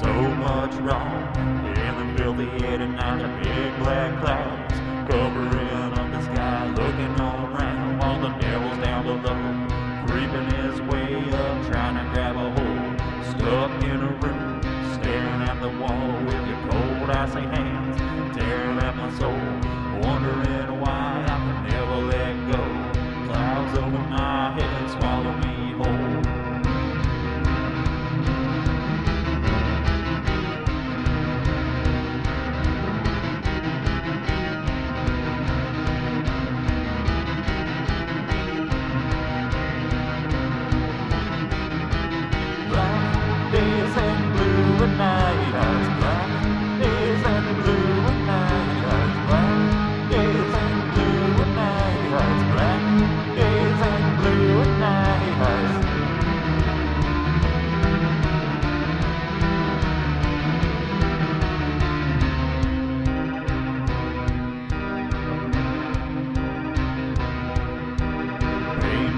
So much wrong. In the filthy air tonight, the big black clouds covering up the sky, looking all around. While the devil's down below, creeping his way up, trying to grab a hold. Stuck in a room, staring at the wall with your cold icy hands, tearing at my soul,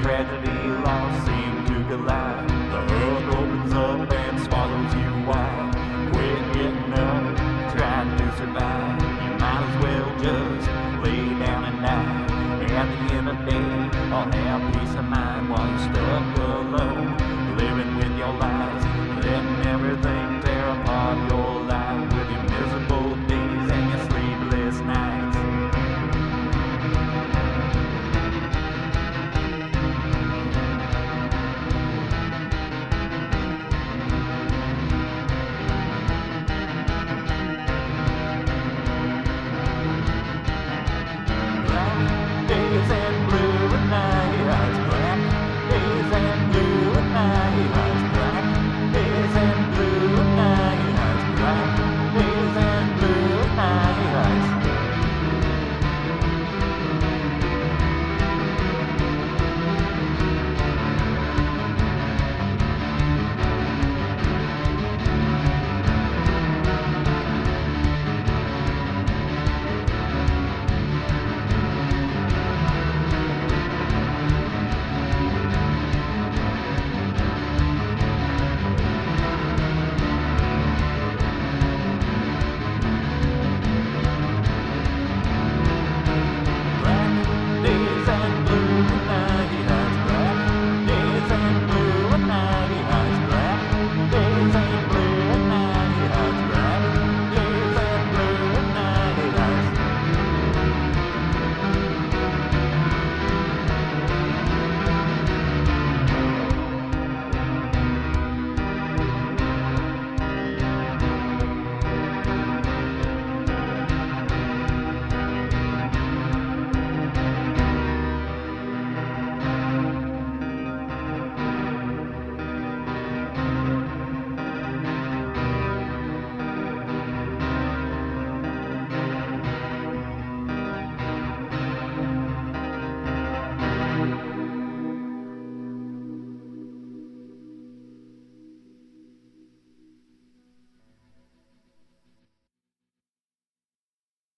tragedy, loss seem to collide. The earth opens up and swallows you wide. Quit getting up, trying to survive. You might as well just lay down and die. At the end of the day, I'll have peace of mind while you're stuck alone, living with your lies,